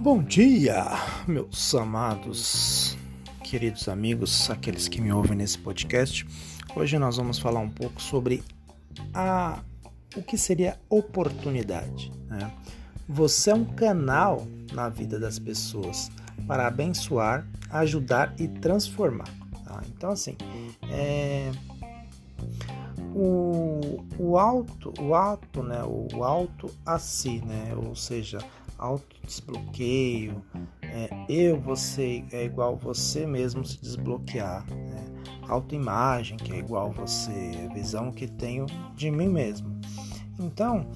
Bom dia, meus amados, queridos amigos, aqueles que me ouvem nesse podcast. Hoje nós vamos falar um pouco sobre a o que seria oportunidade. Né? Você é um canal na vida das pessoas para abençoar, ajudar e transformar. Tá? Então assim, é, o, o alto, o alto, né, o alto a si, né, ou seja, autodesbloqueio, é, eu, você é igual você mesmo se desbloquear, né? autoimagem, que é igual você, visão que tenho de mim mesmo. Então,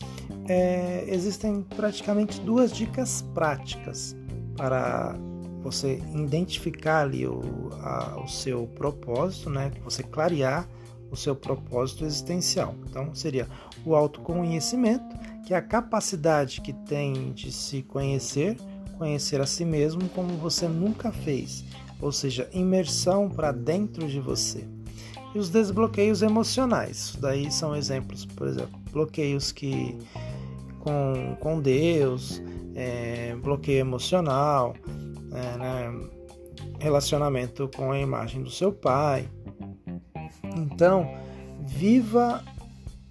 é, existem praticamente duas dicas práticas para você identificar ali o, a, o seu propósito, né? Você clarear o seu propósito existencial. Então, seria o autoconhecimento, que é a capacidade que tem de se conhecer, conhecer a si mesmo como você nunca fez, ou seja, imersão para dentro de você. E os desbloqueios emocionais, daí são exemplos, por exemplo, bloqueios que com, com Deus, é, bloqueio emocional, é, né, relacionamento com a imagem do seu pai, então, viva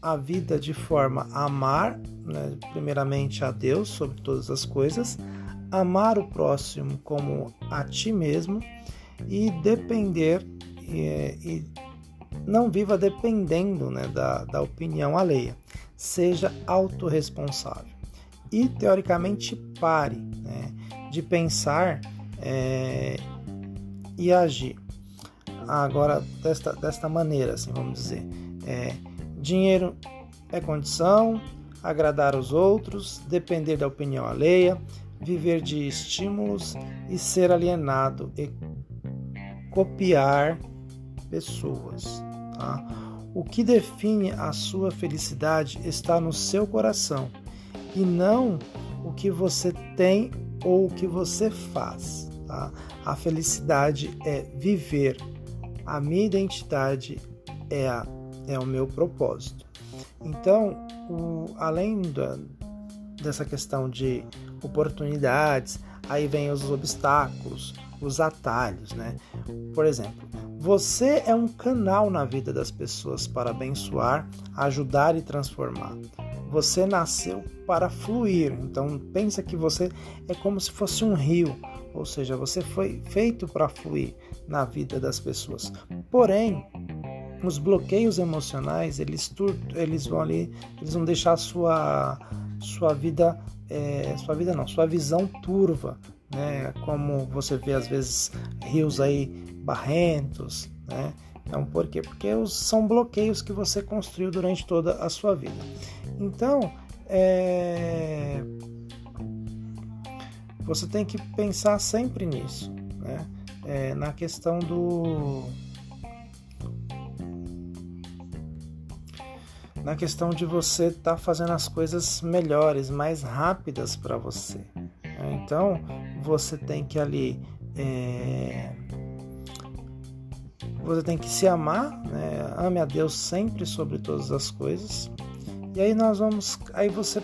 a vida de forma a amar, né, primeiramente a Deus sobre todas as coisas, amar o próximo como a ti mesmo e depender e, e não viva dependendo né, da, da opinião alheia. Seja autorresponsável. E, teoricamente, pare né, de pensar é, e agir agora desta, desta maneira, assim, vamos dizer. É, dinheiro é condição, agradar os outros, depender da opinião alheia, viver de estímulos e ser alienado e copiar pessoas. Tá? O que define a sua felicidade está no seu coração e não o que você tem ou o que você faz. Tá? A felicidade é viver a minha identidade é, a, é o meu propósito. Então, o, além da, dessa questão de oportunidades, aí vem os obstáculos, os atalhos, né? Por exemplo, você é um canal na vida das pessoas para abençoar, ajudar e transformar. Você nasceu para fluir, então pensa que você é como se fosse um rio ou seja, você foi feito para fluir na vida das pessoas. Porém, os bloqueios emocionais, eles, eles vão ali, eles vão deixar sua, sua vida, é, sua vida não, sua visão turva, né? Como você vê às vezes rios aí barrentos, né? Então, por quê? Porque são bloqueios que você construiu durante toda a sua vida. Então, é, você tem que pensar sempre nisso, né? É, na questão do na questão de você estar tá fazendo as coisas melhores, mais rápidas para você. Né? Então você tem que ali é... você tem que se amar, né? ame a Deus sempre sobre todas as coisas. E aí nós vamos, aí você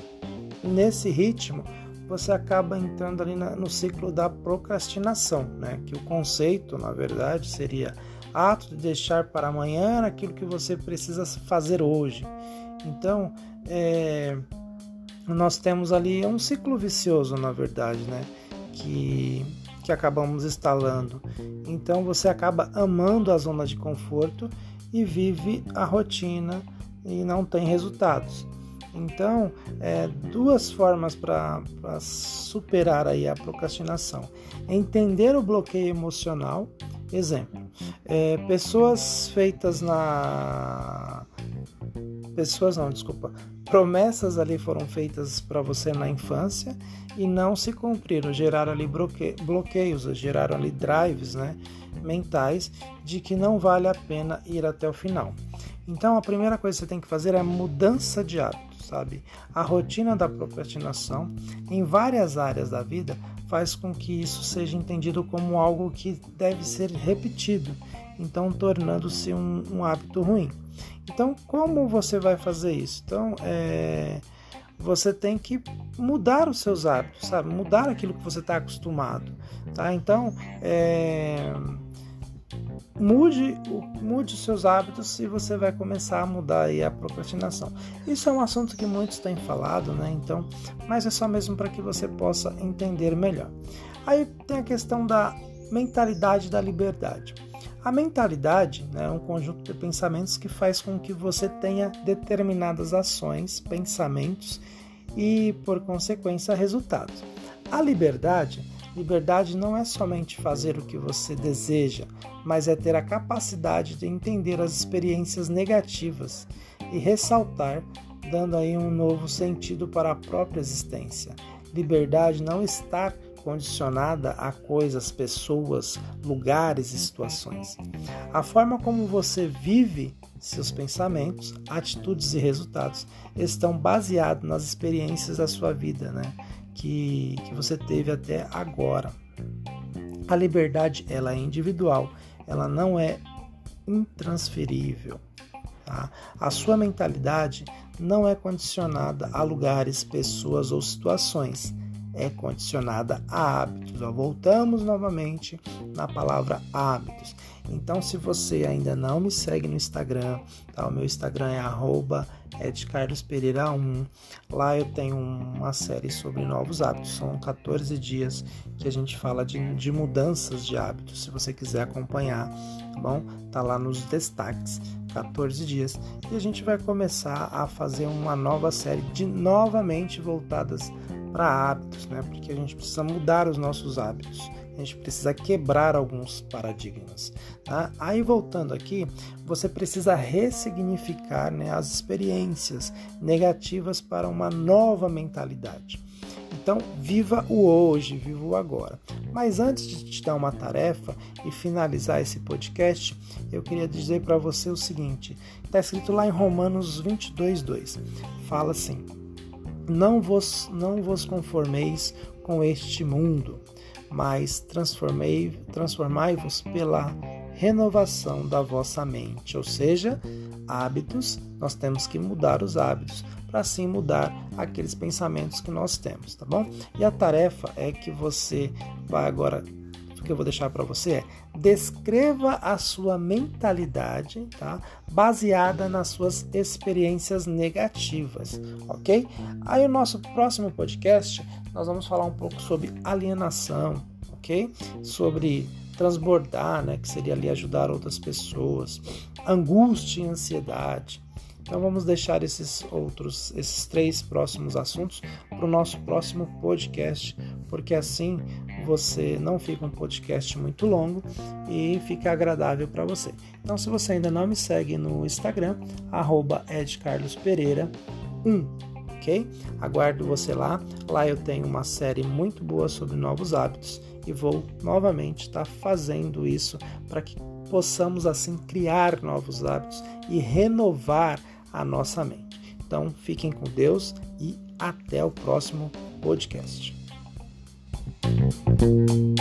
nesse ritmo você acaba entrando ali no ciclo da procrastinação, né? Que o conceito, na verdade, seria ato de deixar para amanhã aquilo que você precisa fazer hoje. Então, é, nós temos ali um ciclo vicioso, na verdade, né? Que, que acabamos instalando. Então, você acaba amando a zona de conforto e vive a rotina e não tem resultados. Então, é, duas formas para superar aí a procrastinação. Entender o bloqueio emocional. Exemplo, é, pessoas feitas na... Pessoas não, desculpa. Promessas ali foram feitas para você na infância e não se cumpriram. Geraram ali bloqueios, geraram ali drives né, mentais de que não vale a pena ir até o final. Então, a primeira coisa que você tem que fazer é mudança de hábito sabe? A rotina da procrastinação em várias áreas da vida faz com que isso seja entendido como algo que deve ser repetido, então tornando-se um, um hábito ruim. Então, como você vai fazer isso? Então, é, você tem que mudar os seus hábitos, sabe? Mudar aquilo que você está acostumado, tá? Então, é, mude, mude os seus hábitos e você vai começar a mudar aí a procrastinação. Isso é um assunto que muitos têm falado, né? Então, mas é só mesmo para que você possa entender melhor. Aí tem a questão da mentalidade da liberdade. A mentalidade né, é um conjunto de pensamentos que faz com que você tenha determinadas ações, pensamentos e, por consequência, resultados. A liberdade, liberdade não é somente fazer o que você deseja, mas é ter a capacidade de entender as experiências negativas e ressaltar, dando aí um novo sentido para a própria existência. Liberdade não está condicionada a coisas, pessoas, lugares e situações. A forma como você vive seus pensamentos, atitudes e resultados estão baseados nas experiências da sua vida, né? Que, que você teve até agora. A liberdade ela é individual, ela não é intransferível. Tá? A sua mentalidade não é condicionada a lugares, pessoas ou situações é condicionada a hábitos. Voltamos novamente na palavra hábitos. Então, se você ainda não me segue no Instagram, tá? o meu Instagram é edcarlospereira1. Lá eu tenho uma série sobre novos hábitos. São 14 dias que a gente fala de, de mudanças de hábitos. Se você quiser acompanhar, tá bom? Tá lá nos destaques. 14 dias e a gente vai começar a fazer uma nova série de novamente voltadas para hábitos, né? Porque a gente precisa mudar os nossos hábitos. A gente precisa quebrar alguns paradigmas. Tá? Aí voltando aqui, você precisa ressignificar né, as experiências negativas para uma nova mentalidade. Então, viva o hoje, viva o agora. Mas antes de te dar uma tarefa e finalizar esse podcast, eu queria dizer para você o seguinte: está escrito lá em Romanos 22, 2. Fala assim: não vos, não vos conformeis com este mundo, mas transformai-vos pela renovação da vossa mente. Ou seja, hábitos, nós temos que mudar os hábitos para assim mudar aqueles pensamentos que nós temos, tá bom? E a tarefa é que você vai agora que eu vou deixar para você é descreva a sua mentalidade, tá? Baseada nas suas experiências negativas, ok? Aí o nosso próximo podcast nós vamos falar um pouco sobre alienação, ok? Sobre transbordar, né? Que seria ali ajudar outras pessoas, angústia e ansiedade. Então vamos deixar esses outros, esses três próximos assuntos para o nosso próximo podcast, porque assim você não fica um podcast muito longo e fica agradável para você. Então, se você ainda não me segue no Instagram, edcarlospereira1, ok? Aguardo você lá. Lá eu tenho uma série muito boa sobre novos hábitos e vou novamente estar tá fazendo isso para que possamos assim criar novos hábitos e renovar a nossa mente. Então, fiquem com Deus e até o próximo podcast. Thank you.